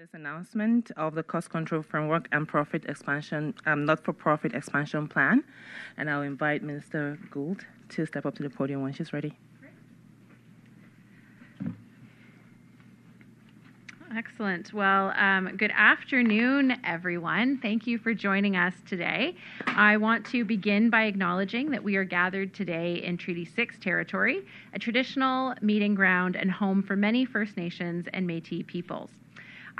This announcement of the cost control framework and profit expansion, um, not-for-profit expansion plan, and I'll invite Minister Gould to step up to the podium when she's ready. Excellent. Well, um, good afternoon, everyone. Thank you for joining us today. I want to begin by acknowledging that we are gathered today in Treaty 6 territory, a traditional meeting ground and home for many First Nations and Metis peoples.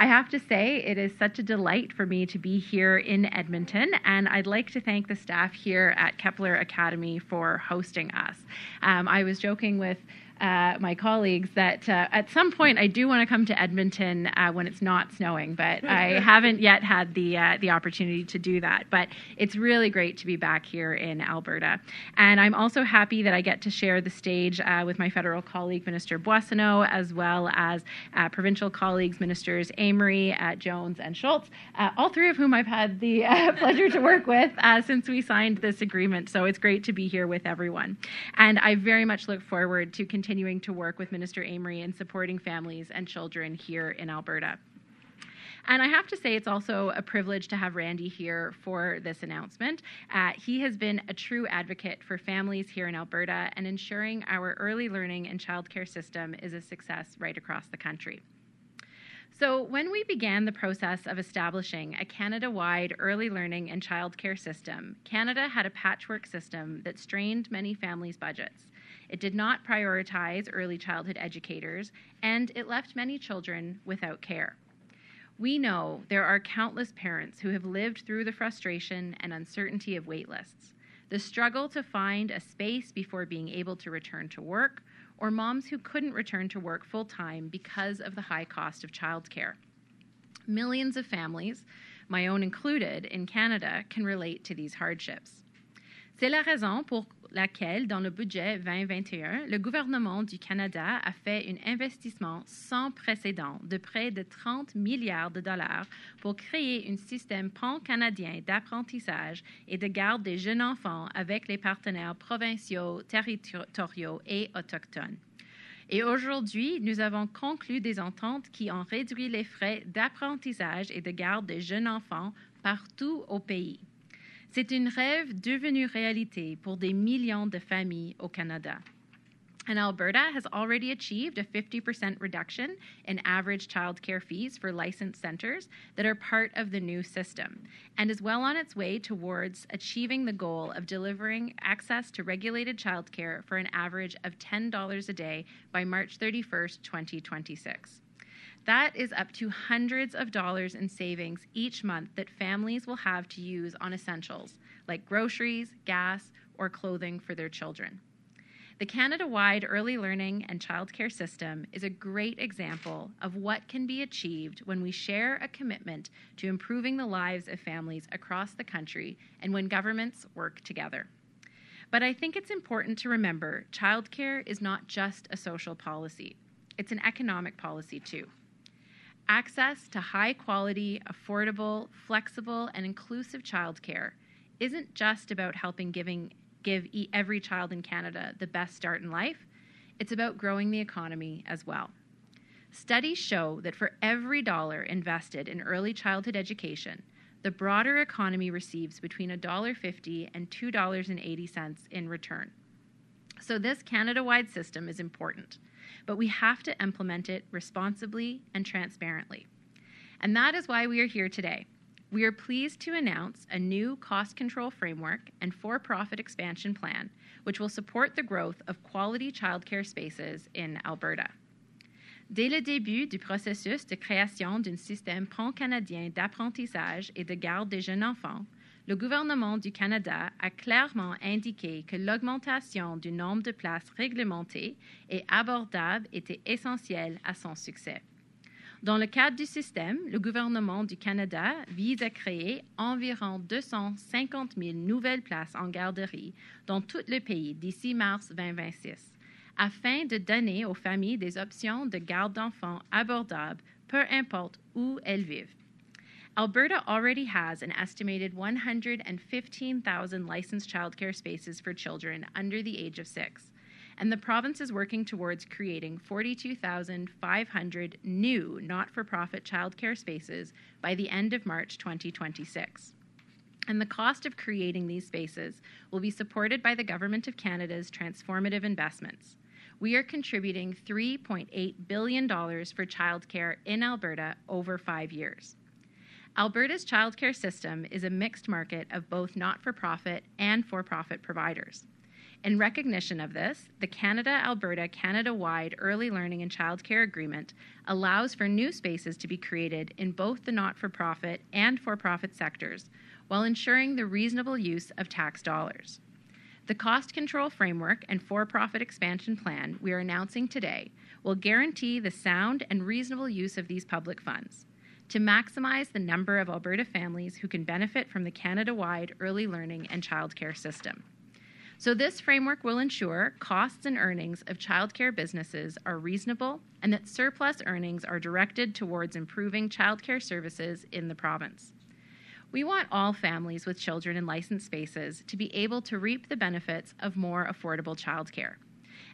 I have to say, it is such a delight for me to be here in Edmonton, and I'd like to thank the staff here at Kepler Academy for hosting us. Um, I was joking with uh, my colleagues that uh, at some point I do want to come to Edmonton uh, when it's not snowing, but I haven't yet had the uh, the opportunity to do that. But it's really great to be back here in Alberta, and I'm also happy that I get to share the stage uh, with my federal colleague Minister Boissonnault, as well as uh, provincial colleagues Ministers Amery, Jones, and Schulz, all three of whom I've had the pleasure to work with since we signed this agreement. So it's great to be here with everyone, and I very much look forward to continuing continuing to work with Minister Amery in supporting families and children here in Alberta. And I have to say, it's also a privilege to have Randy here for this announcement. Uh, he has been a true advocate for families here in Alberta and ensuring our early learning and childcare system is a success right across the country. So, when we began the process of establishing a Canada wide early learning and childcare system, Canada had a patchwork system that strained many families' budgets. It did not prioritize early childhood educators, and it left many children without care. We know there are countless parents who have lived through the frustration and uncertainty of waitlists, the struggle to find a space before being able to return to work, or moms who couldn't return to work full time because of the high cost of childcare. Millions of families, my own included, in Canada can relate to these hardships. C'est la raison pour laquelle, dans le budget 2021, le gouvernement du Canada a fait un investissement sans précédent de près de 30 milliards de dollars pour créer un système pan-canadien d'apprentissage et de garde des jeunes enfants avec les partenaires provinciaux, territoriaux et autochtones. Et aujourd'hui, nous avons conclu des ententes qui ont réduit les frais d'apprentissage et de garde des jeunes enfants partout au pays. C'est un rêve devenu réalité pour des millions de familles au Canada. And Alberta has already achieved a 50% reduction in average childcare fees for licensed centres that are part of the new system, and is well on its way towards achieving the goal of delivering access to regulated childcare for an average of $10 a day by March 31st, 2026. That is up to hundreds of dollars in savings each month that families will have to use on essentials like groceries, gas, or clothing for their children. The Canada wide early learning and childcare system is a great example of what can be achieved when we share a commitment to improving the lives of families across the country and when governments work together. But I think it's important to remember childcare is not just a social policy, it's an economic policy too. Access to high quality, affordable, flexible, and inclusive childcare isn't just about helping giving, give every child in Canada the best start in life, it's about growing the economy as well. Studies show that for every dollar invested in early childhood education, the broader economy receives between $1.50 and $2.80 in return. So, this Canada wide system is important but we have to implement it responsibly and transparently. And that is why we are here today. We are pleased to announce a new cost control framework and for profit expansion plan, which will support the growth of quality childcare spaces in Alberta. Dès le début du processus de création d'un système pan-canadien d'apprentissage et de garde des jeunes enfants, le gouvernement du Canada a clairement indiqué que l'augmentation du nombre de places réglementées et abordables était essentielle à son succès. Dans le cadre du système, le gouvernement du Canada vise à créer environ 250 000 nouvelles places en garderie dans tout le pays d'ici mars 2026, afin de donner aux familles des options de garde d'enfants abordables, peu importe où elles vivent. Alberta already has an estimated 115,000 licensed childcare spaces for children under the age of six. and the province is working towards creating 42,500 new not for profit childcare spaces by the end of March 2026. And the cost of creating these spaces will be supported by the Government of Canada's transformative investments. We are contributing $3.8 billion for childcare in Alberta over five years. Alberta's childcare system is a mixed market of both not for profit and for profit providers. In recognition of this, the Canada Alberta Canada wide Early Learning and Childcare Agreement allows for new spaces to be created in both the not for profit and for profit sectors while ensuring the reasonable use of tax dollars. The cost control framework and for profit expansion plan we are announcing today will guarantee the sound and reasonable use of these public funds to maximize the number of Alberta families who can benefit from the Canada wide early learning and childcare system. So, this framework will ensure costs and earnings of childcare businesses are reasonable and that surplus earnings are directed towards improving childcare services in the province. We want all families with children in licensed spaces to be able to reap the benefits of more affordable childcare.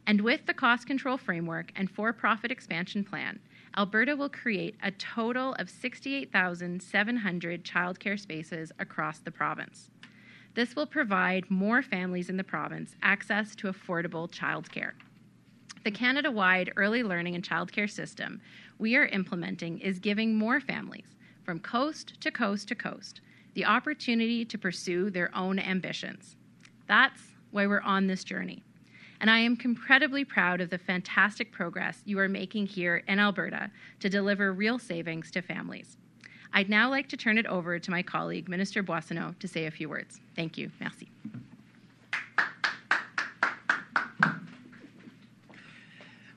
And with the cost control framework and for profit expansion plan, Alberta will create a total of 68,700 childcare spaces across the province. This will provide more families in the province access to affordable childcare. The Canada wide early learning and childcare system we are implementing is giving more families, from coast to coast to coast, the opportunity to pursue their own ambitions. That's why we're on this journey. And I am incredibly proud of the fantastic progress you are making here in Alberta to deliver real savings to families. I'd now like to turn it over to my colleague, Minister Boissonnault, to say a few words. Thank you. Merci.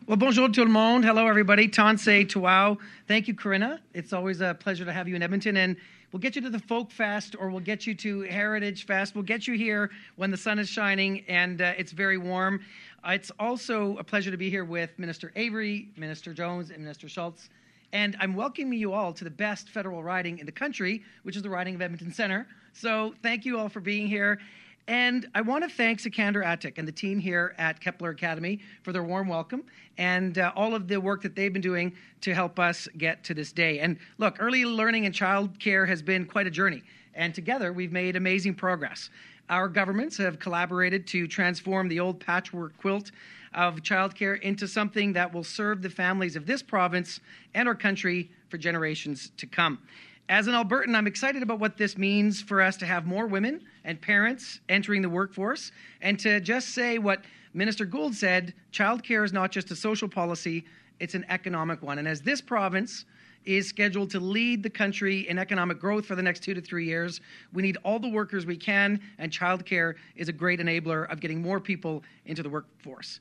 Well, bonjour tout le monde. Hello, everybody. Tansei Tuau. Thank you, Karina. It's always a pleasure to have you in Edmonton. And we'll get you to the Folk Fest or we'll get you to Heritage Fest. We'll get you here when the sun is shining and uh, it's very warm. Uh, it's also a pleasure to be here with Minister Amery, Minister Jones, and Minister Schulz. And I'm welcoming you all to the best federal riding in the country, which is the riding of Edmonton Center. So thank you all for being here. And I want to thank Sikander Attic and the team here at Kepler Academy for their warm welcome and uh, all of the work that they've been doing to help us get to this day. And look, early learning and child care has been quite a journey. And together we've made amazing progress. Our governments have collaborated to transform the old patchwork quilt of childcare into something that will serve the families of this province and our country for generations to come. As an Albertan, I'm excited about what this means for us to have more women and parents entering the workforce and to just say what Minister Gould said childcare is not just a social policy, it's an economic one. And as this province is scheduled to lead the country in economic growth for the next two to three years. We need all the workers we can, and childcare is a great enabler of getting more people into the workforce.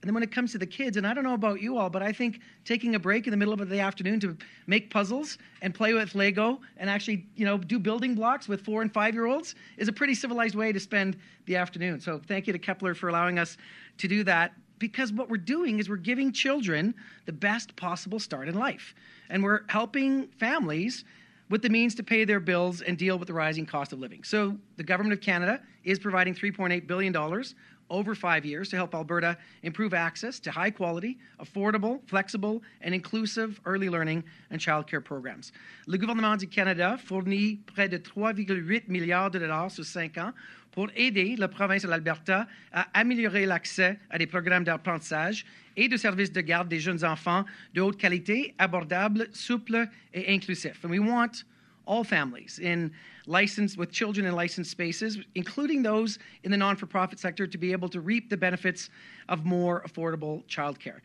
And then when it comes to the kids, and I don't know about you all, but I think taking a break in the middle of the afternoon to make puzzles and play with Lego and actually, you know, do building blocks with four and five year olds is a pretty civilized way to spend the afternoon. So thank you to Kepler for allowing us to do that because what we're doing is we're giving children the best possible start in life. And we're helping families with the means to pay their bills and deal with the rising cost of living. So the government of Canada is providing $3.8 billion over five years to help Alberta improve access to high quality, affordable, flexible, and inclusive early learning and childcare programs. Le gouvernement du Canada fournit près de 3,8 milliards de dollars sur cinq ans pour aider la province de l'Alberta à améliorer l'accès à des programmes d'apprentissage et de services de garde des jeunes enfants de haute qualité, abordables, souples et inclusifs. And we want all families in licensed with children in licensed spaces, including those in the non-for-profit sector, to be able to reap the benefits of more affordable childcare.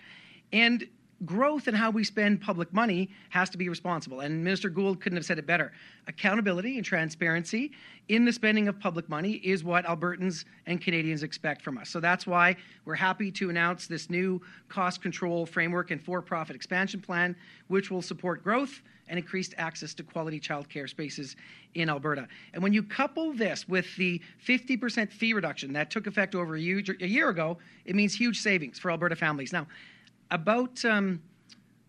And growth in how we spend public money has to be responsible. And Minister Gould couldn't have said it better. Accountability and transparency in the spending of public money is what Albertans and Canadians expect from us. So that's why we're happy to announce this new cost control framework and for profit expansion plan, which will support growth and increased access to quality childcare spaces in Alberta. And when you couple this with the 50% fee reduction that took effect over a year, a year ago, it means huge savings for Alberta families. Now, about um,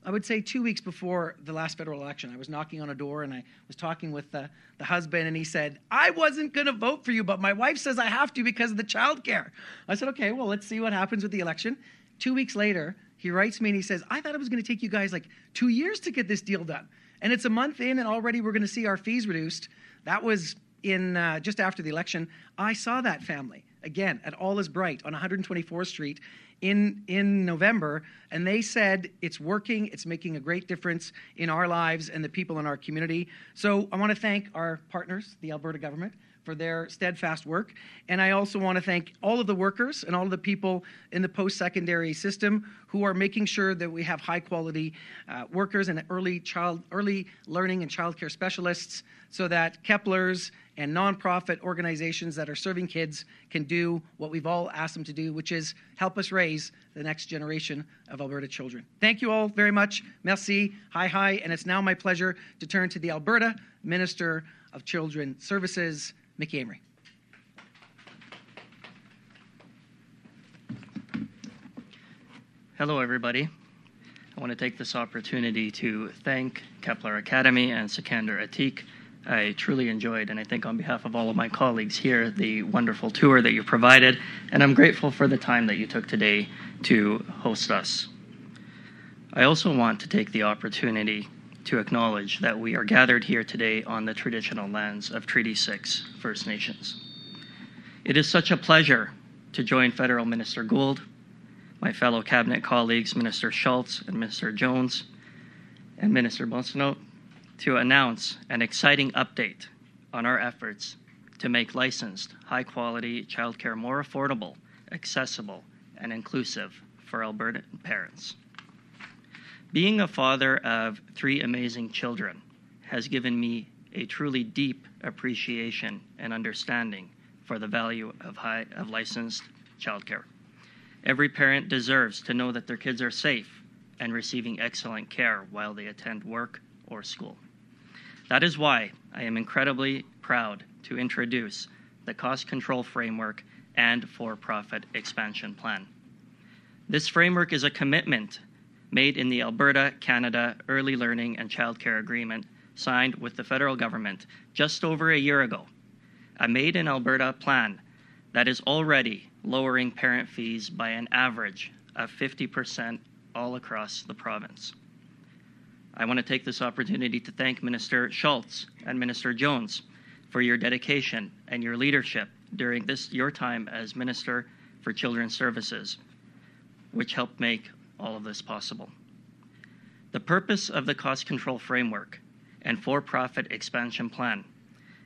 I would say two weeks before the last federal election, I was knocking on a door and I was talking with the, the husband, and he said, I wasn't going to vote for you, but my wife says I have to because of the child care. I said, okay, well, let's see what happens with the election. Two weeks later, he writes me and he says, I thought it was going to take you guys like two years to get this deal done. And it's a month in, and already we're going to see our fees reduced. That was in uh, just after the election. I saw that family again at All is Bright on 124th Street in in November, and they said it's working. It's making a great difference in our lives and the people in our community. So I want to thank our partners, the Alberta government, for their steadfast work. And I also want to thank all of the workers and all of the people in the post secondary system who are making sure that we have high quality uh, workers and early child early learning and childcare specialists so that Kepler's and nonprofit organizations that are serving kids can do what we've all asked them to do, which is help us raise the next generation of Alberta children. Thank you all very much. Merci. Hi, hi. And it's now my pleasure to turn to the Alberta Minister of Children Services, Mickey Amery. Hello, everybody. I want to take this opportunity to thank Kepler Academy and Sikander Atik. I truly enjoyed, and I think on behalf of all of my colleagues here, the wonderful tour that you provided, and I'm grateful for the time that you took today to host us. I also want to take the opportunity to acknowledge that we are gathered here today on the traditional lands of Treaty 6 First Nations. It is such a pleasure to join Federal Minister Gould, my fellow cabinet colleagues, Minister Schulz and Minister Jones, and Minister Bonsineau, to announce an exciting update on our efforts to make licensed, high quality childcare more affordable, accessible, and inclusive for Alberta parents. Being a father of three amazing children has given me a truly deep appreciation and understanding for the value of high of licensed childcare. Every parent deserves to know that their kids are safe and receiving excellent care while they attend work or school. That is why I am incredibly proud to introduce the cost control framework and for profit expansion plan. This framework is a commitment made in the Alberta Canada Early Learning and Childcare Agreement signed with the federal government just over a year ago. A Made in Alberta plan that is already lowering parent fees by an average of 50% all across the province. I want to take this opportunity to thank Minister Schulz and Minister Jones for your dedication and your leadership during this your time as Minister for Children's Services, which helped make all of this possible. The purpose of the cost control framework and for profit expansion plan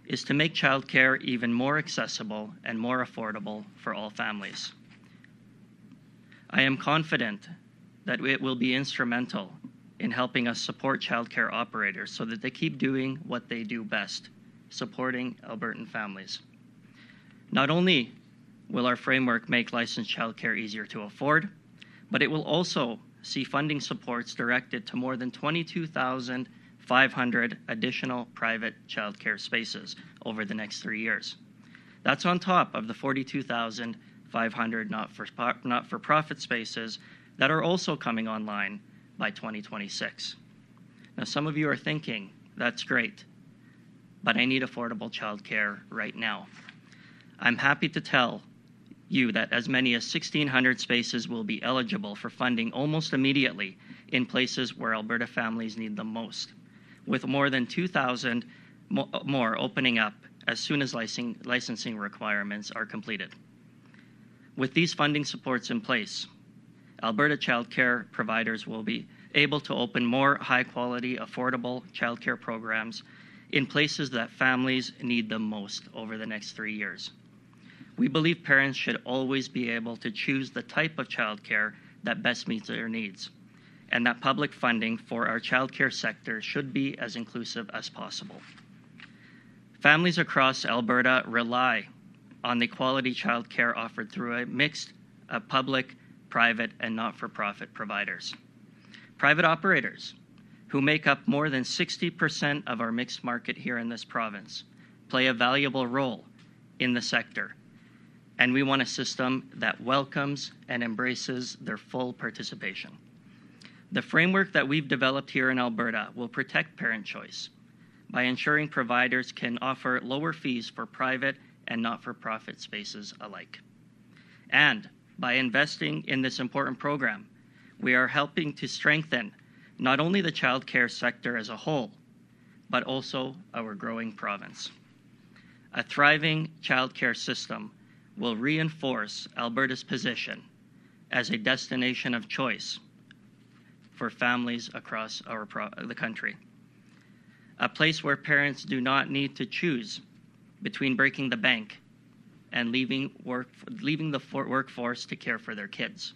is to make childcare even more accessible and more affordable for all families. I am confident that it will be instrumental in helping us support childcare operators so that they keep doing what they do best, supporting Albertan families. Not only will our framework make licensed childcare easier to afford, but it will also see funding supports directed to more than 22,500 additional private childcare spaces over the next three years. That's on top of the 42,500 not for profit spaces that are also coming online by 2026. Now, some of you are thinking, that's great, but I need affordable childcare right now. I'm happy to tell you that as many as 1,600 spaces will be eligible for funding almost immediately in places where Alberta families need them most, with more than 2,000 more opening up as soon as licensing requirements are completed. With these funding supports in place, Alberta childcare providers will be able to open more high quality, affordable childcare programs in places that families need them most over the next three years. We believe parents should always be able to choose the type of childcare that best meets their needs, and that public funding for our childcare sector should be as inclusive as possible. Families across Alberta rely on the quality childcare offered through a mix of public, private, and not for profit providers. Private operators, who make up more than 60% of our mixed market here in this province, play a valuable role in the sector and we want a system that welcomes and embraces their full participation. The framework that we've developed here in Alberta will protect parent choice by ensuring providers can offer lower fees for private and not for profit spaces alike. And by investing in this important program, we are helping to strengthen not only the childcare sector as a whole, but also our growing province. A thriving childcare system will reinforce Alberta's position as a destination of choice for families across our pro- the country. A place where parents do not need to choose between breaking the bank and leaving, work, leaving the workforce to care for their kids.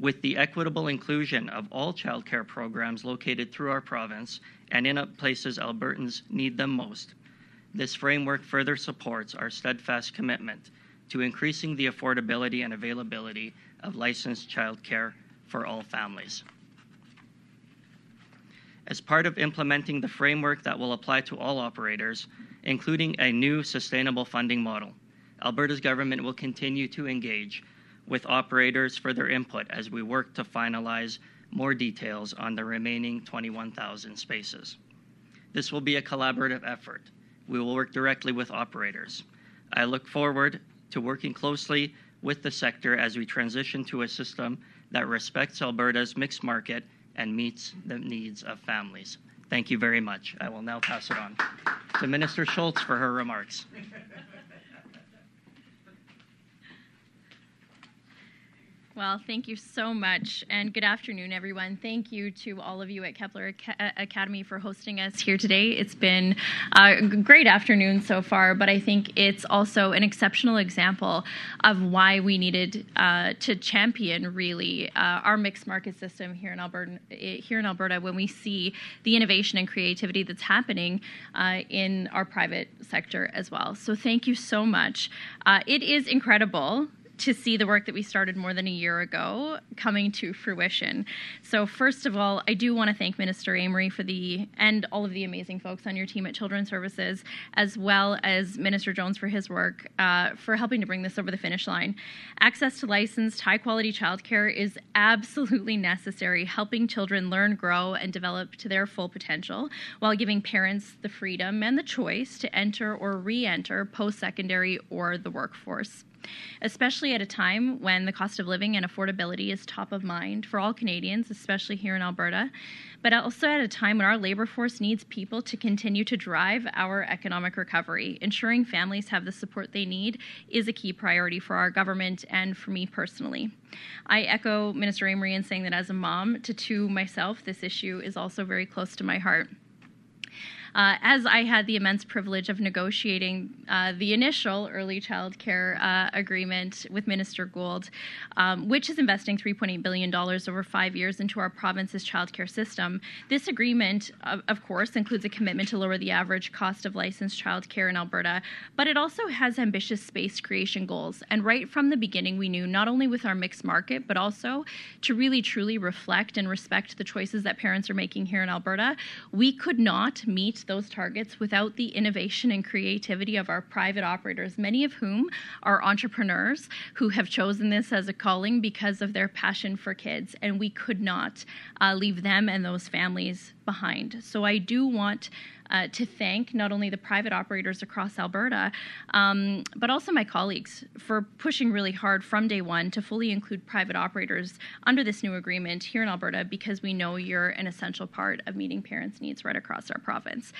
With the equitable inclusion of all childcare programs located through our province and in places Albertans need them most, this framework further supports our steadfast commitment to increasing the affordability and availability of licensed childcare for all families. As part of implementing the framework that will apply to all operators, including a new sustainable funding model, Alberta's government will continue to engage with operators for their input as we work to finalize more details on the remaining 21,000 spaces. This will be a collaborative effort. We will work directly with operators. I look forward to working closely with the sector as we transition to a system that respects Alberta's mixed market and meets the needs of families. Thank you very much. I will now pass it on to Minister Schulz for her remarks. Well, thank you so much, and good afternoon, everyone. Thank you to all of you at Kepler Academy for hosting us here today. It's been a great afternoon so far, but I think it's also an exceptional example of why we needed uh, to champion really uh, our mixed market system here in Alberta. Here in Alberta, when we see the innovation and creativity that's happening uh, in our private sector as well. So, thank you so much. Uh, it is incredible to see the work that we started more than a year ago coming to fruition. So, first of all, I do want to thank Minister Amery for the and all of the amazing folks on your team at Children's Services, as well as Minister Jones for his work uh, for helping to bring this over the finish line. Access to licensed, high quality childcare is absolutely necessary, helping children learn, grow, and develop to their full potential while giving parents the freedom and the choice to enter or re enter post secondary or the workforce especially at a time when the cost of living and affordability is top of mind for all Canadians, especially here in Alberta, but also at a time when our labor force needs people to continue to drive our economic recovery. Ensuring families have the support they need is a key priority for our government and for me personally. I echo Minister Amery in saying that as a mom to two myself, this issue is also very close to my heart. Uh, as I had the immense privilege of negotiating uh, the initial early child care uh, agreement with Minister Gould, um, which is investing $3.8 billion over five years into our province's child care system. This agreement, of, of course, includes a commitment to lower the average cost of licensed child care in Alberta, but it also has ambitious space creation goals. And right from the beginning, we knew not only with our mixed market, but also to really truly reflect and respect the choices that parents are making here in Alberta, we could not meet those targets without the innovation and creativity of our private operators, many of whom are entrepreneurs who have chosen this as a calling because of their passion for kids. And we could not uh, leave them and those families behind. So I do want uh, to thank not only the private operators across Alberta, um, but also my colleagues for pushing really hard from day one to fully include private operators under this new agreement here in Alberta because we know you're an essential part of meeting parents' needs right across our province.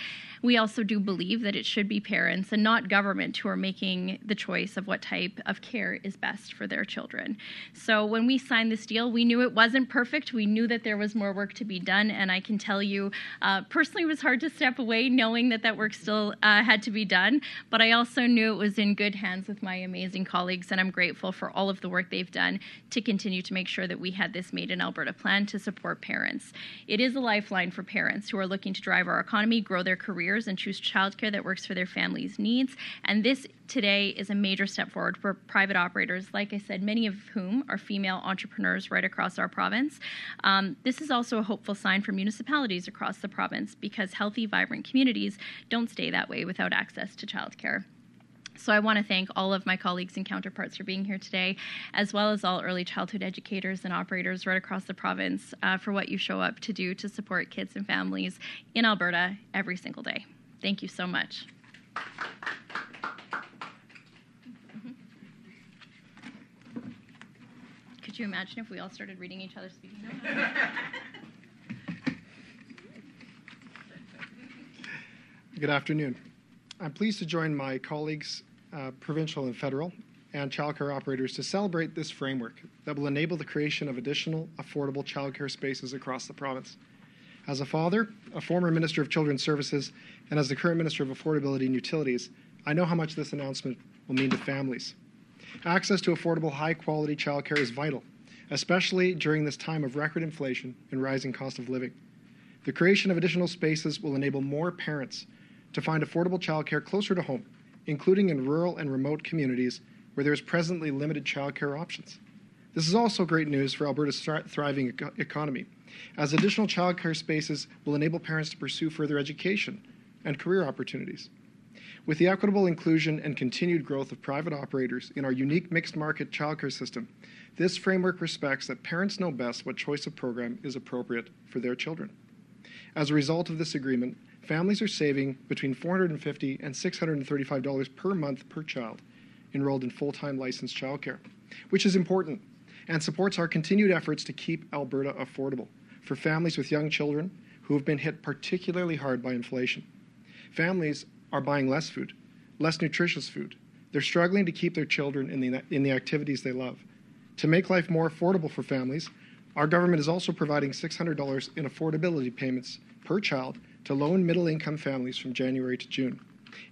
We also do believe that it should be parents and not government who are making the choice of what type of care is best for their children. So when we signed this deal, we knew it wasn't perfect. We knew that there was more work to be done, and I can tell you uh, personally, it was hard to step away knowing that that work still uh, had to be done. But I also knew it was in good hands with my amazing colleagues, and I'm grateful for all of the work they've done to continue to make sure that we had this Made in Alberta plan to support parents. It is a lifeline for parents who are looking to drive our economy, grow their careers, and choose childcare that works for their family's needs. And this today is a major step forward for private operators, like I said, many of whom are female entrepreneurs right across our province. Um, this is also a hopeful sign for municipalities across the province because healthy, vibrant communities don't stay that way without access to childcare. So I want to thank all of my colleagues and counterparts for being here today, as well as all early childhood educators and operators right across the province uh, for what you show up to do to support kids and families in Alberta every single day. Thank you so much. Could you imagine if we all started reading each other's speaking notes? Good afternoon. I'm pleased to join my colleagues, uh, provincial and federal, and childcare operators to celebrate this framework that will enable the creation of additional affordable childcare spaces across the province. As a father, a former Minister of Children's Services, and as the current Minister of Affordability and Utilities, I know how much this announcement will mean to families. Access to affordable, high quality childcare is vital, especially during this time of record inflation and rising cost of living. The creation of additional spaces will enable more parents to find affordable childcare closer to home, including in rural and remote communities where there is presently limited childcare options. This is also great news for Alberta's thriving economy, as additional childcare spaces will enable parents to pursue further education and career opportunities. With the equitable inclusion and continued growth of private operators in our unique mixed market childcare system, this framework respects that parents know best what choice of program is appropriate for their children. As a result of this agreement, families are saving between 450 and $635 per month per child enrolled in full time licensed childcare, which is important and supports our continued efforts to keep Alberta affordable for families with young children who have been hit particularly hard by inflation. Families are buying less food, less nutritious food. They're struggling to keep their children in the, in the activities they love. To make life more affordable for families, our government is also providing $600 in affordability payments per child to low and middle income families from January to June.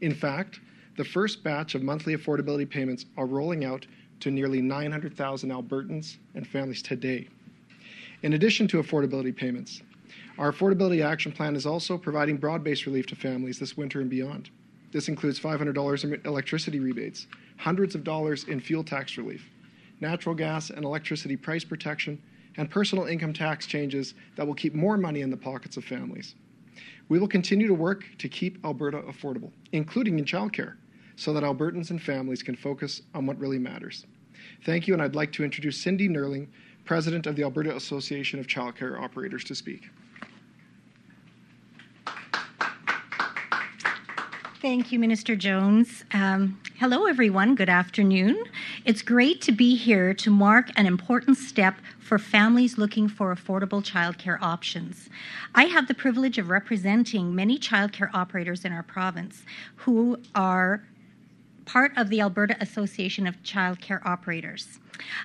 In fact, the first batch of monthly affordability payments are rolling out to nearly 900,000 Albertans and families today. In addition to affordability payments, our Affordability Action Plan is also providing broad based relief to families this winter and beyond. This includes $500 in electricity rebates, hundreds of dollars in fuel tax relief, natural gas and electricity price protection, and personal income tax changes that will keep more money in the pockets of families. We will continue to work to keep Alberta affordable, including in childcare, so that Albertans and families can focus on what really matters. Thank you, and I'd like to introduce Cindy Nerling, President of the Alberta Association of Childcare Operators, to speak. Thank you, Minister Jones. Um, hello, everyone. Good afternoon. It's great to be here to mark an important step for families looking for affordable childcare options. I have the privilege of representing many childcare operators in our province who are part of the Alberta Association of Childcare Operators.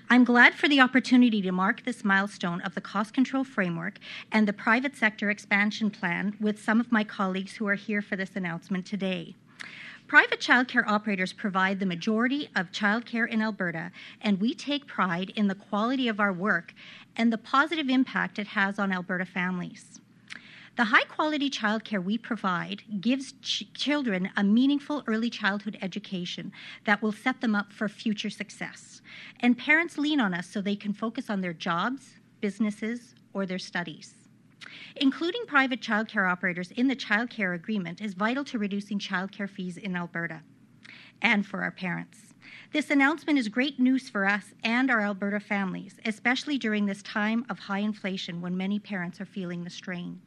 I'm glad for the opportunity to mark this milestone of the cost control framework and the private sector expansion plan with some of my colleagues who are here for this announcement today. Private childcare operators provide the majority of childcare in Alberta, and we take pride in the quality of our work and the positive impact it has on Alberta families. The high quality childcare we provide gives ch- children a meaningful early childhood education that will set them up for future success. And parents lean on us so they can focus on their jobs, businesses, or their studies. Including private childcare operators in the childcare agreement is vital to reducing childcare fees in Alberta and for our parents. This announcement is great news for us and our Alberta families, especially during this time of high inflation when many parents are feeling the strain.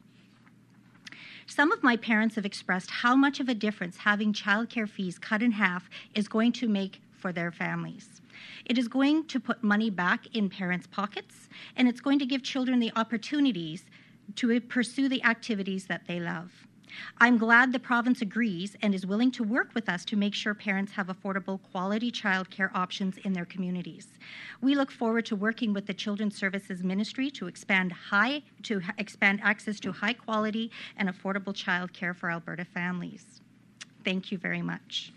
Some of my parents have expressed how much of a difference having childcare fees cut in half is going to make for their families. It is going to put money back in parents' pockets, and it's going to give children the opportunities to pursue the activities that they love. I'm glad the province agrees and is willing to work with us to make sure parents have affordable quality childcare options in their communities. We look forward to working with the Children's Services Ministry to expand high to expand access to high quality and affordable childcare for Alberta families. Thank you very much.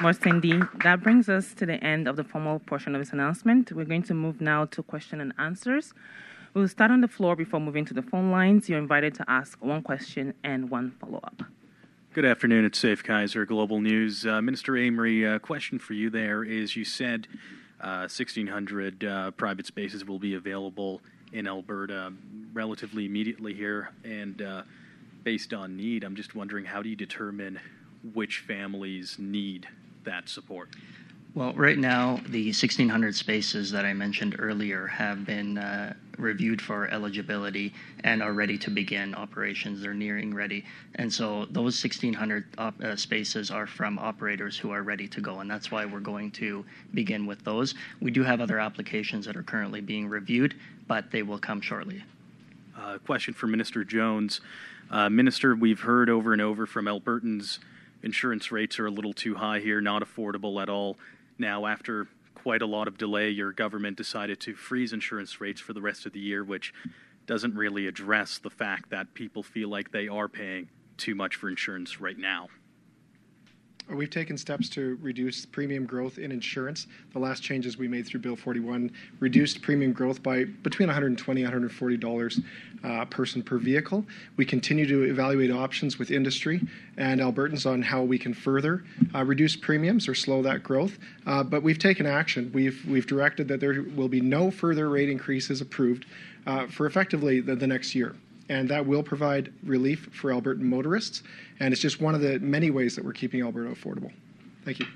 More Cindy. That brings us to the end of the formal portion of this announcement. We're going to move now to question and answers. We'll start on the floor before moving to the phone lines. You're invited to ask one question and one follow up. Good afternoon. It's Saif Kaiser, Global News. Uh, Minister Amery, uh, question for you there is you said uh, 1,600 uh, private spaces will be available in Alberta relatively immediately here. And uh, based on need, I'm just wondering how do you determine which families need that support? Well, right now, the 1,600 spaces that I mentioned earlier have been uh, reviewed for eligibility and are ready to begin operations. They're nearing ready. And so those 1,600 op- uh, spaces are from operators who are ready to go, and that's why we're going to begin with those. We do have other applications that are currently being reviewed, but they will come shortly. Uh, question for Minister Jones. Uh, Minister, we've heard over and over from Albertans insurance rates are a little too high here, not affordable at all. Now, after quite a lot of delay, your government decided to freeze insurance rates for the rest of the year, which doesn't really address the fact that people feel like they are paying too much for insurance right now. We've taken steps to reduce premium growth in insurance. The last changes we made through Bill 41 reduced premium growth by between $120 and 140 dollars uh, person per vehicle. We continue to evaluate options with industry and Albertans on how we can further uh, reduce premiums or slow that growth. Uh, but we've taken action. We've we've directed that there will be no further rate increases approved uh, for effectively the, the next year and that will provide relief for Albertan motorists. And it's just one of the many ways that we're keeping Alberta affordable. Thank you.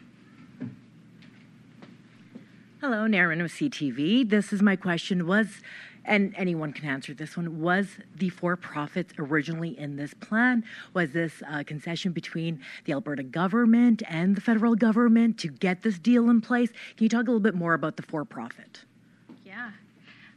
Hello, Naren of CTV. This is my question. Was, and anyone can answer this one, was the for profits originally in this plan? Was this a concession between the Alberta government and the federal government to get this deal in place? Can you talk a little bit more about the for profit? Yeah.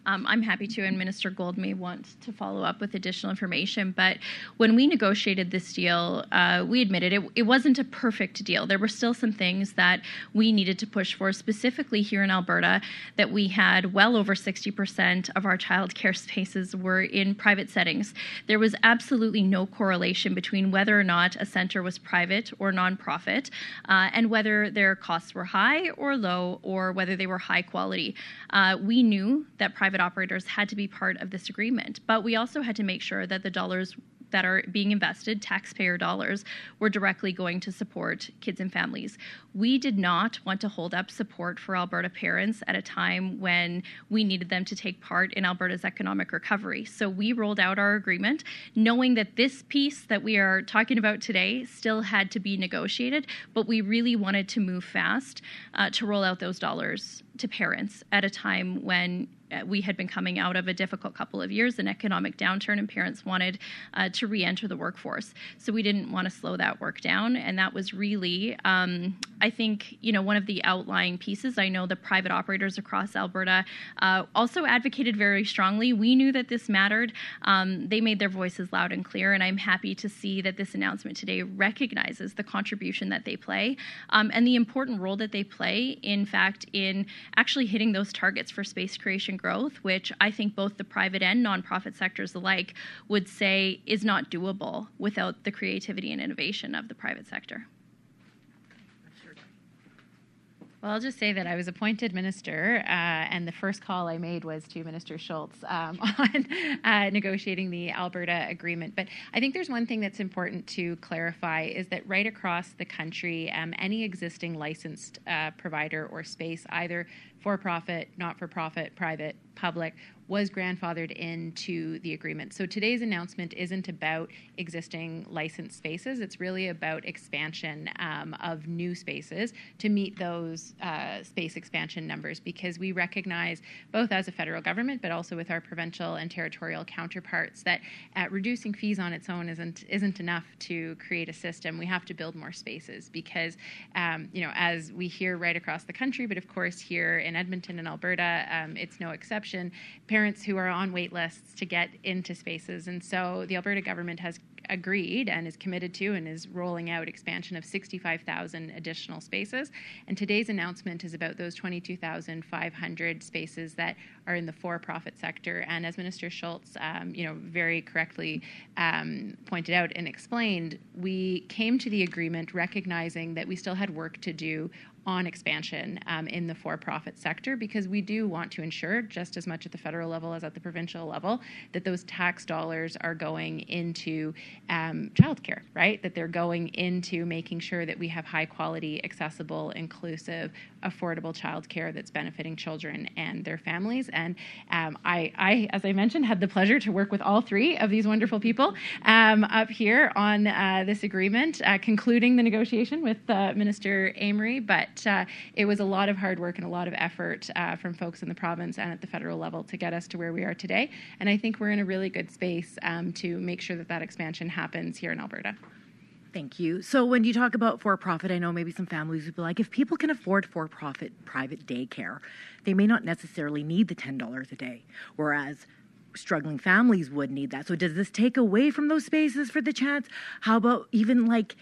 Um, I'm happy to, and Minister Gould may want to follow up with additional information. But when we negotiated this deal, uh, we admitted it, it wasn't a perfect deal. There were still some things that we needed to push for, specifically here in Alberta, that we had well over 60% of our childcare spaces were in private settings. There was absolutely no correlation between whether or not a center was private or nonprofit, uh, and whether their costs were high or low, or whether they were high quality. Uh, we knew that private operators had to be part of this agreement, but we also had to make sure that the dollars that are being invested, taxpayer dollars, were directly going to support kids and families. We did not want to hold up support for Alberta parents at a time when we needed them to take part in Alberta's economic recovery. So we rolled out our agreement, knowing that this piece that we are talking about today still had to be negotiated, but we really wanted to move fast uh, to roll out those dollars to parents at a time when we had been coming out of a difficult couple of years, an economic downturn, and parents wanted uh, to re enter the workforce. So we didn't want to slow that work down. And that was really, um, I think, you know, one of the outlying pieces. I know the private operators across Alberta uh, also advocated very strongly. We knew that this mattered. Um, they made their voices loud and clear. And I'm happy to see that this announcement today recognizes the contribution that they play um, and the important role that they play, in fact, in actually hitting those targets for space creation growth, which I think both the private and nonprofit sectors alike would say is not doable without the creativity and innovation of the private sector. Well, I'll just say that I was appointed minister, uh, and the first call I made was to Minister Schulz um, on uh, negotiating the Alberta agreement. But I think there's one thing that's important to clarify is that right across the country, um, any existing licensed uh, provider or space, either for profit, not for profit, private, public, was grandfathered into the agreement. So today's announcement isn't about existing licensed spaces. It's really about expansion um, of new spaces to meet those uh, space expansion numbers because we recognize, both as a federal government but also with our provincial and territorial counterparts, that uh, reducing fees on its own isn't isn't enough to create a system. We have to build more spaces because, um, you know, as we hear right across the country, but of course here in Edmonton and Alberta, um, it's no exception parents who are on wait lists to get into spaces. And so the Alberta government has agreed and is committed to and is rolling out expansion of 65,000 additional spaces. And today's announcement is about those 22,500 spaces that are in the for-profit sector. And as Minister Schulz, um, you know, very correctly um, pointed out and explained, we came to the agreement recognizing that we still had work to do on expansion um, in the for-profit sector because we do want to ensure, just as much at the federal level as at the provincial level, that those tax dollars are going into um, childcare, right? That they're going into making sure that we have high quality, accessible, inclusive, affordable childcare that's benefiting children and their families. And um, I, I, as I mentioned, had the pleasure to work with all three of these wonderful people um, up here on uh, this agreement, uh, concluding the negotiation with uh, Minister Amery. But uh, it was a lot of hard work and a lot of effort uh, from folks in the province and at the federal level to get us to where we are today. And I think we're in a really good space um, to make sure that that expansion happens here in Alberta. Thank you. So, when you talk about for profit, I know maybe some families would be like, if people can afford for profit private daycare, they may not necessarily need the $10 a day. Whereas struggling families would need that. So, does this take away from those spaces for the chance? How about even like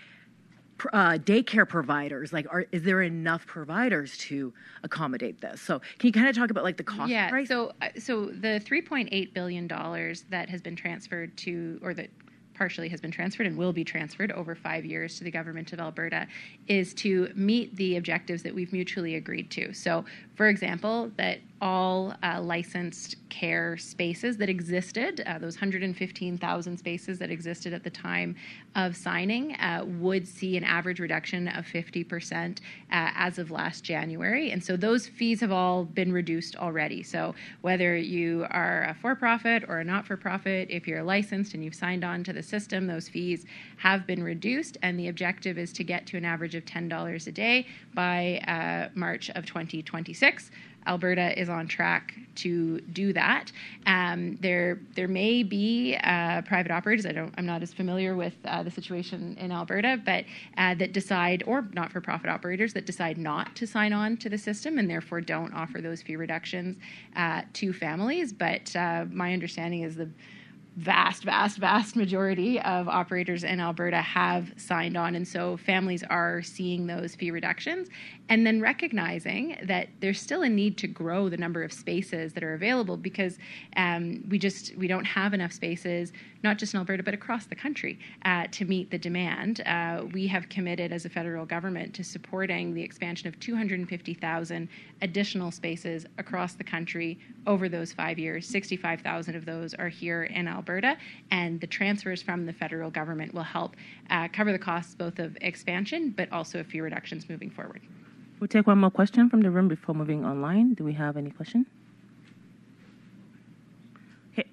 uh, daycare providers? Like, are, is there enough providers to accommodate this? So, can you kind of talk about like the cost yeah, price? So, uh, so the 3.8 billion dollars that has been transferred to, or that partially has been transferred and will be transferred over five years to the government of Alberta is to meet the objectives that we've mutually agreed to. So, for example, that all uh, licensed care spaces that existed, uh, those 115,000 spaces that existed at the time of signing, uh, would see an average reduction of 50% uh, as of last January. And so those fees have all been reduced already. So whether you are a for profit or a not for profit, if you're licensed and you've signed on to the system, those fees have been reduced. And the objective is to get to an average of $10 a day by uh, March of 2026. Alberta is on track to do that. Um, there, there may be uh, private operators. I don't. I'm not as familiar with uh, the situation in Alberta, but uh, that decide, or not-for-profit operators that decide not to sign on to the system and therefore don't offer those fee reductions uh, to families. But uh, my understanding is the vast, vast, vast majority of operators in Alberta have signed on. And so families are seeing those fee reductions and then recognizing that there's still a need to grow the number of spaces that are available because um, we just we don't have enough spaces not just in alberta but across the country uh, to meet the demand uh, we have committed as a federal government to supporting the expansion of 250000 additional spaces across the country over those five years 65000 of those are here in alberta and the transfers from the federal government will help uh, cover the costs both of expansion but also a few reductions moving forward We'll take one more question from the room before moving online. Do we have any question? Okay.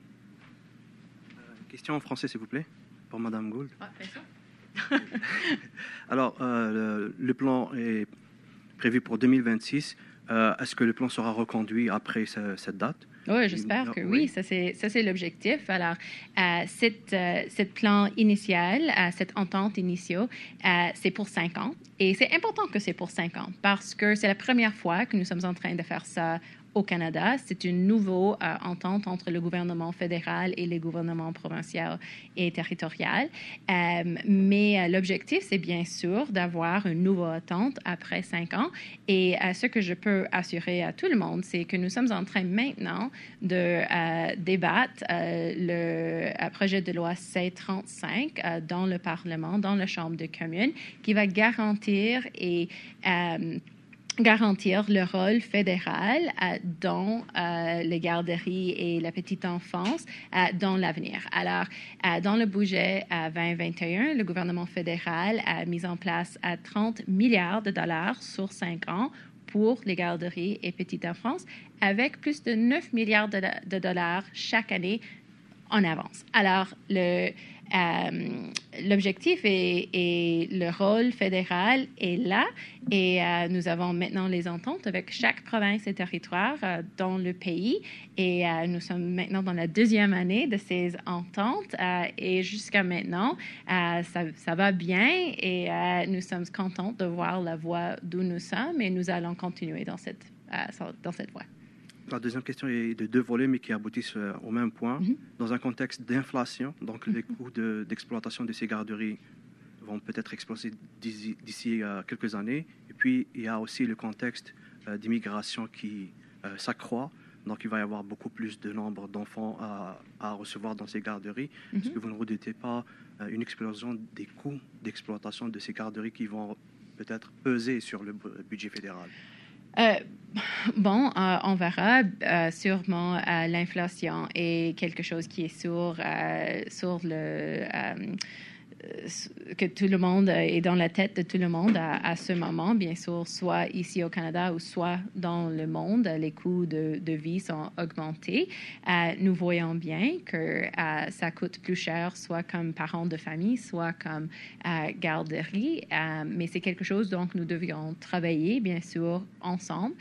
Question en français, s'il vous plaît, pour Madame Gould. Ah, Alors, euh, le, le plan est prévu pour 2026. Euh, Est-ce que le plan sera reconduit après ce- cette date? Oui, j'espère que oui. Ça, c'est, l'objectif. Alors, euh, cette, euh, cette plan initial, euh, cette entente initiale, c'est pour cinq ans. Et c'est important que c'est pour cinq ans parce que c'est la première fois que nous sommes en train de faire ça au Canada. C'est une nouvelle euh, entente entre le gouvernement fédéral et les gouvernements provinciaux et territoriaux. Euh, mais euh, l'objectif, c'est bien sûr d'avoir une nouvelle entente après cinq ans. Et ce que je peux assurer à tout le monde, c'est que nous sommes en train maintenant de débattre le projet de loi C-35 euh, dans le Parlement, dans la Chambre des communes, qui va garantir et garantir le rôle fédéral dans euh, les garderies et la petite enfance dans l'avenir. Alors, dans le budget euh, 2021, le gouvernement fédéral a mis en place euh, 30 milliards de dollars sur cinq ans pour les garderies et petite enfance, avec plus de 9 milliards de, de dollars chaque année en avance. Alors, le, l'objectif et, le rôle fédéral est là et euh, nous avons maintenant les ententes avec chaque province et territoire euh, dans le pays et euh, nous sommes maintenant dans la deuxième année de ces ententes euh, et jusqu'à maintenant euh, ça, ça va bien et euh, nous sommes contents de voir la voie d'où nous sommes et nous allons continuer dans cette, euh, dans cette voie. La deuxième question est de deux volets, mais qui aboutissent euh, au même point. Mhm. Dans un contexte d'inflation, donc les coûts de- d'exploitation de, ces garderies vont peut-être exploser d'ici euh, quelques années. Et puis, il y a aussi le contexte euh, d'immigration qui s'accroît. Donc, il va y avoir beaucoup plus de nombre d'enfants à, à recevoir dans ces garderies. Est-ce Mhm. que vous ne redoutez pas une explosion des coûts d'exploitation de ces garderies qui vont peut-être peser sur le budget fédéral? Euh, bon, euh, on verra. Euh, sûrement, euh, l'inflation est quelque chose qui est sur, euh, sur le que tout le monde est dans la tête de tout le monde à, ce moment, bien sûr, soit ici au Canada ou soit dans le monde, les coûts de, vie sont augmentés. Euh, nous voyons bien que euh, ça coûte plus cher, soit comme parents de famille, soit comme euh, garderie, mais c'est quelque chose dont nous devions travailler, bien sûr, ensemble.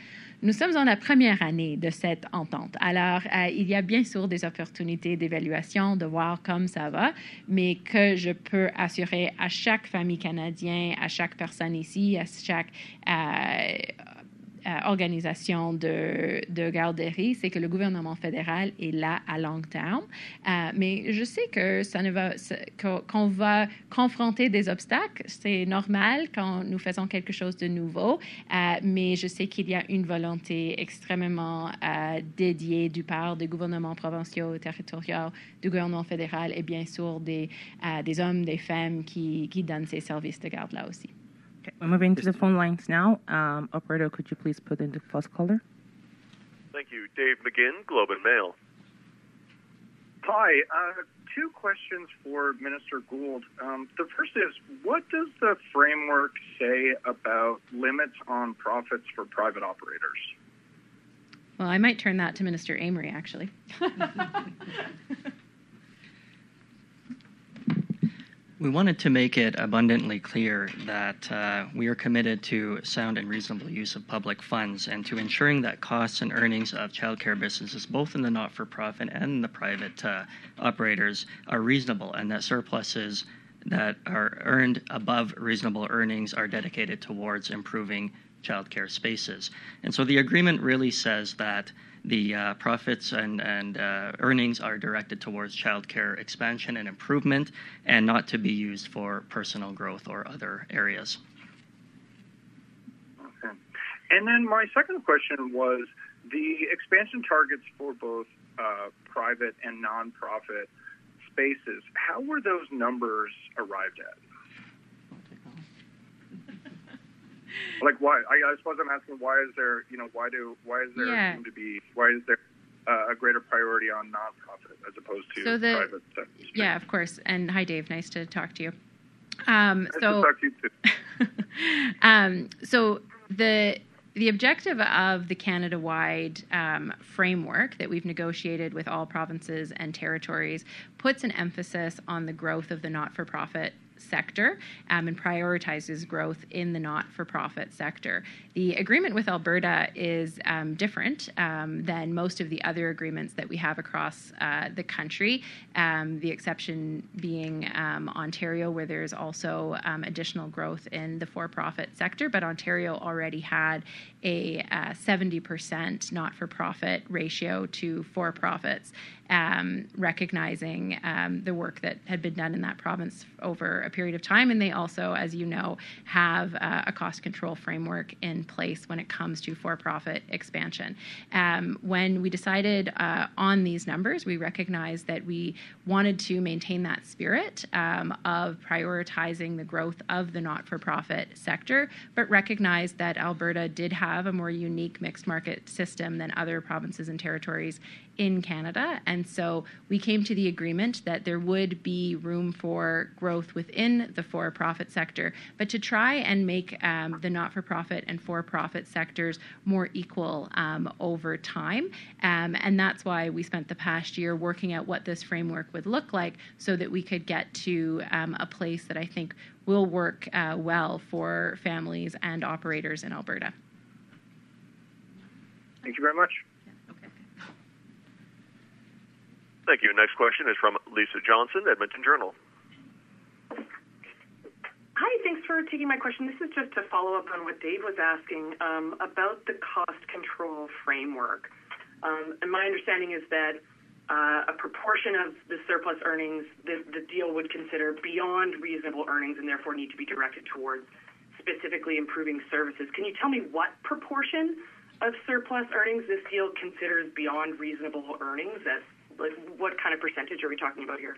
Nous sommes dans la première année de cette entente. Alors, euh, il y a bien sûr des opportunités d'évaluation, de voir comme ça va, mais que je peux assurer à chaque famille canadienne, à chaque personne ici, à chaque euh, organisation de, de garderie, c'est que le gouvernement fédéral est là à long terme. Euh, mais je sais que ça ne va, qu'on va confronter des obstacles. C'est normal quand nous faisons quelque chose de nouveau. Euh, mais je sais qu'il y a une volonté extrêmement euh, dédiée du part des gouvernements provinciaux, territoriaux, du gouvernement fédéral et bien sûr des, euh, hommes, des femmes qui, qui donnent ces services de garde là aussi. Okay, we're moving to the phone lines now. Um, operator, could you please put in the first caller? Thank you. Dave McGinn, Globe and Mail. Hi. Uh, two questions for Minister Gould. Um, the first is what does the framework say about limits on profits for private operators? Well, I might turn that to Minister Amery, actually. We wanted to make it abundantly clear that uh, we are committed to sound and reasonable use of public funds and to ensuring that costs and earnings of childcare businesses, both in the not for profit and the private uh, operators, are reasonable and that surpluses that are earned above reasonable earnings are dedicated towards improving childcare spaces. And so the agreement really says that the uh, profits and, and uh, earnings are directed towards childcare expansion and improvement and not to be used for personal growth or other areas. Okay. And then my second question was the expansion targets for both uh, private and nonprofit spaces. How were those numbers arrived at? Like why I, I, suppose i'm asking why is there you know why do why is there yeah. seem to be why is there uh, a greater priority on nonprofit as opposed to so the, private space? yeah of course and hi dave nice to talk to you um, nice so to talk to you too. um, so the the objective of the Canada wide um, framework that we've negotiated with all provinces and territories puts an emphasis on the growth of the not for profit sector um, and prioritizes growth in the not for profit sector. The agreement with Alberta is um, different um, than most of the other agreements that we have across uh, the country, um, the exception being um, Ontario, where there's also additional growth in the for profit sector. But Ontario already had a uh, 70% not for profit ratio to for profits um, recognizing um, the work that had been done in that province over a period of time. And they also, as you know, have uh, a cost control framework in place when it comes to for profit expansion. Um, when we decided uh, on these numbers, we recognized that we wanted to maintain that spirit um, of prioritizing the growth of the not for profit sector, but recognized that Alberta did have a more unique mixed market system than other provinces and territories in Canada. And so we came to the agreement that there would be room for growth within the for profit sector, but to try and make um, the not for profit and for profit sectors more equal um, over time. Um, and that's why we spent the past year working out what this framework would look like so that we could get to um, a place that I think will work uh, well for families and operators in Alberta. Thank you very much. Thank you. Next question is from Lisa Johnson, Edmonton Journal. Hi, thanks for taking my question. This is just to follow up on what Dave was asking um, about the cost control framework. Um, and my understanding is that uh, a proportion of the surplus earnings the, the deal would consider beyond reasonable earnings and therefore need to be directed towards specifically improving services. Can you tell me what proportion of surplus earnings this deal considers beyond reasonable earnings as like, what kind of percentage are we talking about here?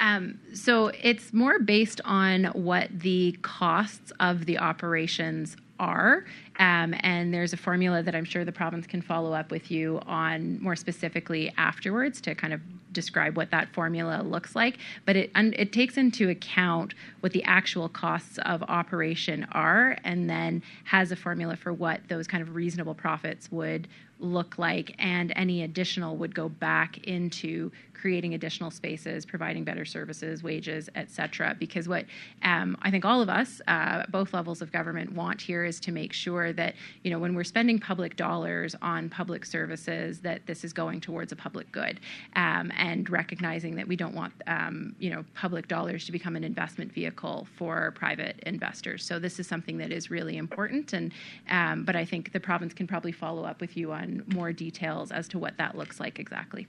Um, so it's more based on what the costs of the operations are. Um, and there's a formula that I'm sure the province can follow up with you on more specifically afterwards to kind of describe what that formula looks like. But it it takes into account what the actual costs of operation are, and then has a formula for what those kind of reasonable profits would look like, and any additional would go back into creating additional spaces, providing better services, wages, et cetera. Because what um, I think all of us, uh, both levels of government, want here is to make sure that you know when we're spending public dollars on public services, that this is going towards a public good, um, and recognizing that we don't want um, you know public dollars to become an investment vehicle for private investors. So this is something that is really important, and um, but I think the province can probably follow up with you on more details as to what that looks like exactly.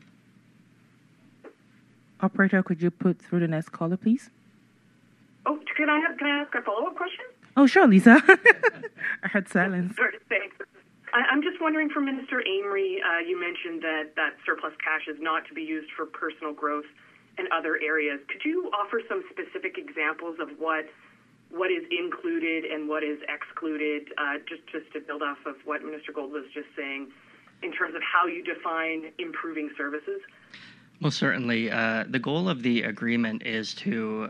Operator, could you put through the next caller, please? Oh, can I, have, can I ask a follow up question? Oh, sure, Lisa. I heard silence. Sure, thanks. I, I'm just wondering for Minister Amery, uh, you mentioned that that surplus cash is not to be used for personal growth and other areas. Could you offer some specific examples of what what is included and what is excluded, uh, just just to build off of what Minister Gould was just saying, in terms of how you define improving services? Well, certainly. Uh, the goal of the agreement is to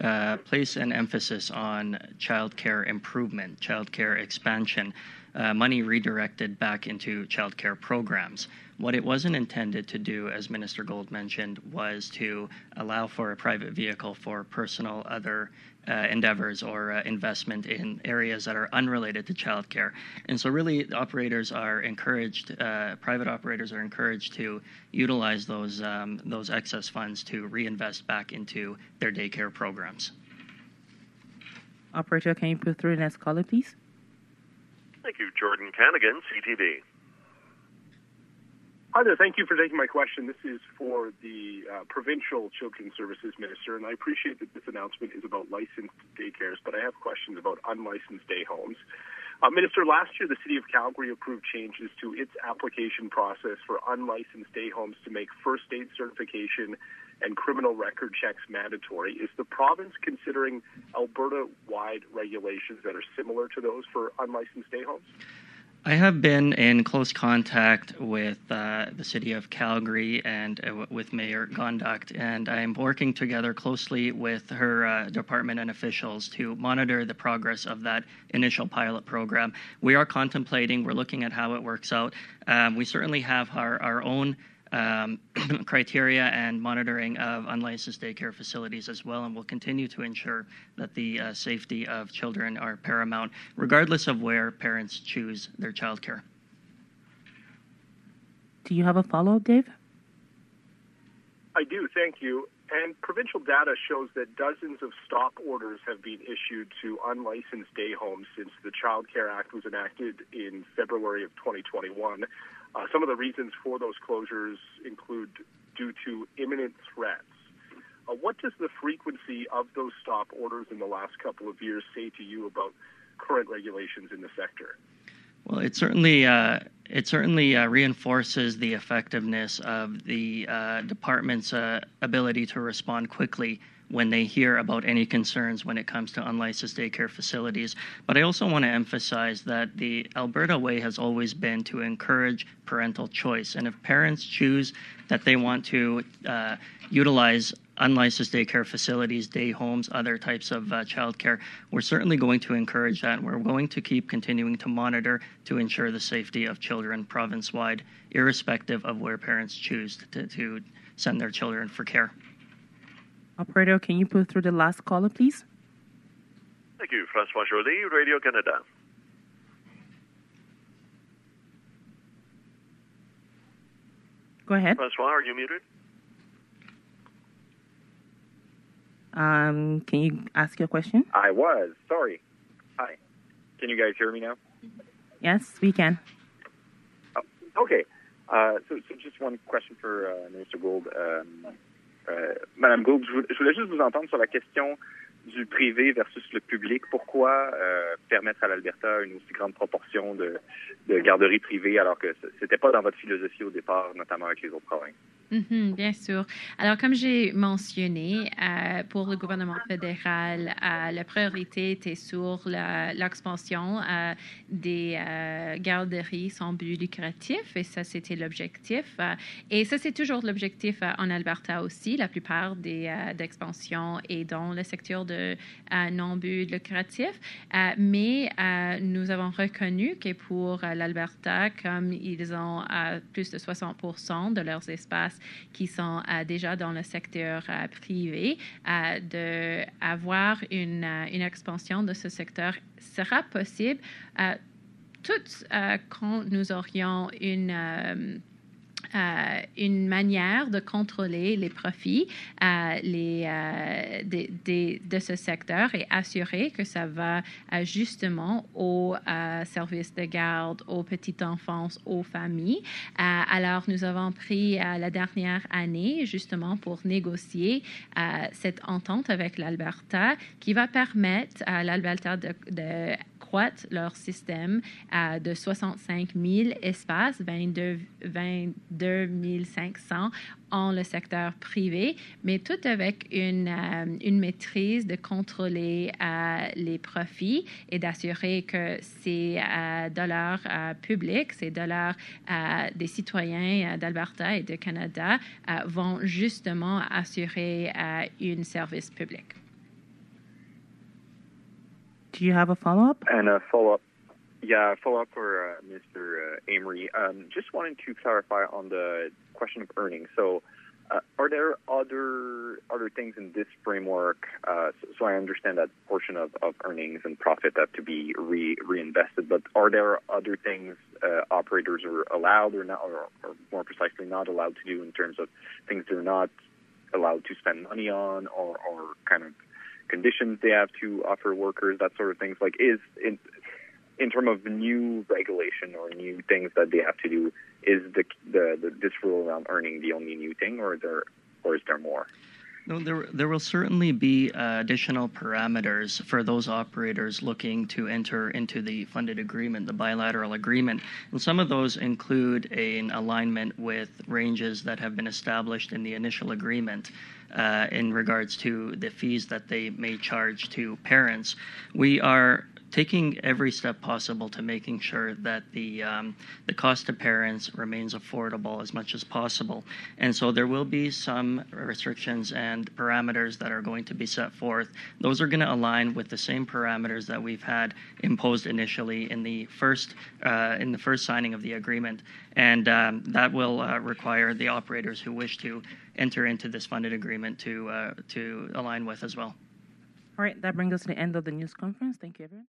uh, place an emphasis on childcare improvement, childcare expansion, uh, money redirected back into childcare programs. What it wasn't intended to do, as Minister Gould mentioned, was to allow for a private vehicle for personal other uh, endeavors or uh, investment in areas that are unrelated to childcare. And so, really, operators are encouraged, uh, private operators are encouraged to utilize those um, those excess funds to reinvest back into their daycare programs. Operator, can you put through the next caller, please? Thank you, Jordan Kanygin, CTV. Hi there. Thank you for taking my question. This is for the uh, provincial children's services minister, and I appreciate that this announcement is about licensed daycares, but I have questions about unlicensed day homes. Uh, minister, last year the city of Calgary approved changes to its application process for unlicensed day homes to make first aid certification and criminal record checks mandatory. Is the province considering Alberta-wide regulations that are similar to those for unlicensed day homes? I have been in close contact with uh, the city of Calgary and uh, with Mayor Gondek, and I am working together closely with her uh, department and officials to monitor the progress of that initial pilot program. We are contemplating, we're looking at how it works out. Um, we certainly have our, our own um, criteria and monitoring of unlicensed daycare facilities as well, and will continue to ensure that the uh, safety of children are paramount, regardless of where parents choose their child care. Do you have a follow up, Dave? I do, thank you. And provincial data shows that dozens of stop orders have been issued to unlicensed day homes since the Child Care Act was enacted in February of 2021. Uh, some of the reasons for those closures include due to imminent threats. Uh, what does the frequency of those stop orders in the last couple of years say to you about current regulations in the sector? Well, it certainly uh, it certainly uh, reinforces the effectiveness of the uh, department's uh, ability to respond quickly when they hear about any concerns when it comes to unlicensed daycare facilities. But I also want to emphasize that the Alberta way has always been to encourage parental choice. And if parents choose that they want to uh, utilize unlicensed daycare facilities, day homes, other types of uh, childcare, we're certainly going to encourage that. We're going to keep continuing to monitor to ensure the safety of children province wide, irrespective of where parents choose to, to send their children for care. Operator, can you put through the last caller, please? Thank you, Francois Joly, Radio Canada. Go ahead. Francois, are you muted? Um, can you ask your question? I was. Sorry. Hi. Can you guys hear me now? Yes, we can. Oh, okay. Uh, so, so, just one question for uh, Minister Gould. Um, euh, Madame Gould, je voulais juste vous entendre sur la question du privé versus le public. Pourquoi euh, permettre à l'Alberta une aussi grande proportion de, de garderies privées alors que c'était pas dans votre philosophie au départ, notamment avec les autres provinces? Mhm, bien sûr. Alors, comme j'ai mentionné, euh, pour le gouvernement fédéral, euh, la priorité était sur l'expansion euh, des garderies sans but lucratif, et ça, c'était l'objectif. Et ça, c'est toujours l'objectif en Alberta aussi. La plupart des d'expansion est dans le secteur de euh, non-but lucratif. Mais nous avons reconnu que pour l'Alberta, comme ils ont plus de 60% de leurs espaces qui sont euh, déjà dans le secteur euh, privé, euh, d'avoir une, une expansion de ce secteur sera possible euh, tout euh, quand nous aurions une... euh, une manière de contrôler les profits euh, euh, de ce secteur et assurer que ça va justement aux services de garde, aux petites enfances, aux familles. Alors, nous avons pris la dernière année justement pour négocier cette entente avec l'Alberta qui va permettre à l'Alberta de croître leur système euh, de 65 000 espaces, 22, 22 500 en le secteur privé, mais tout avec une, euh, une maîtrise de contrôler euh, les profits et d'assurer que ces euh, dollars publics, ces dollars des citoyens d'Alberta et de Canada vont justement assurer un service public. Do you have a follow up? And a follow up. Yeah, follow up for uh, Mr. Uh, Amery. Um, just wanted to clarify on the question of earnings. So, uh, are there other other things in this framework? Uh, so, so I understand that portion of, of earnings and profit have to be re, reinvested, but are there other things uh, operators are allowed or not, or, or more precisely not allowed to do in terms of things they're not allowed to spend money on, or, or kind of conditions they have to offer workers, that sort of things. Like, is in in terms of new regulation or new things that they have to do, is the the, the this rule around earning the only new thing, or there or is there more? No, there, there will certainly be uh, additional parameters for those operators looking to enter into the funded agreement, the bilateral agreement. And some of those include an alignment with ranges that have been established in the initial agreement. Uh, in regards to the fees that they may charge to parents, we are taking every step possible to making sure that the um, the cost to parents remains affordable as much as possible. And so there will be some restrictions and parameters that are going to be set forth. Those are going to align with the same parameters that we've had imposed initially in the first uh, in the first signing of the agreement, and um, that will uh, require the operators who wish to enter into this funded agreement to uh, to align with as well. All right, that brings us to the end of the news conference. Thank you, everyone.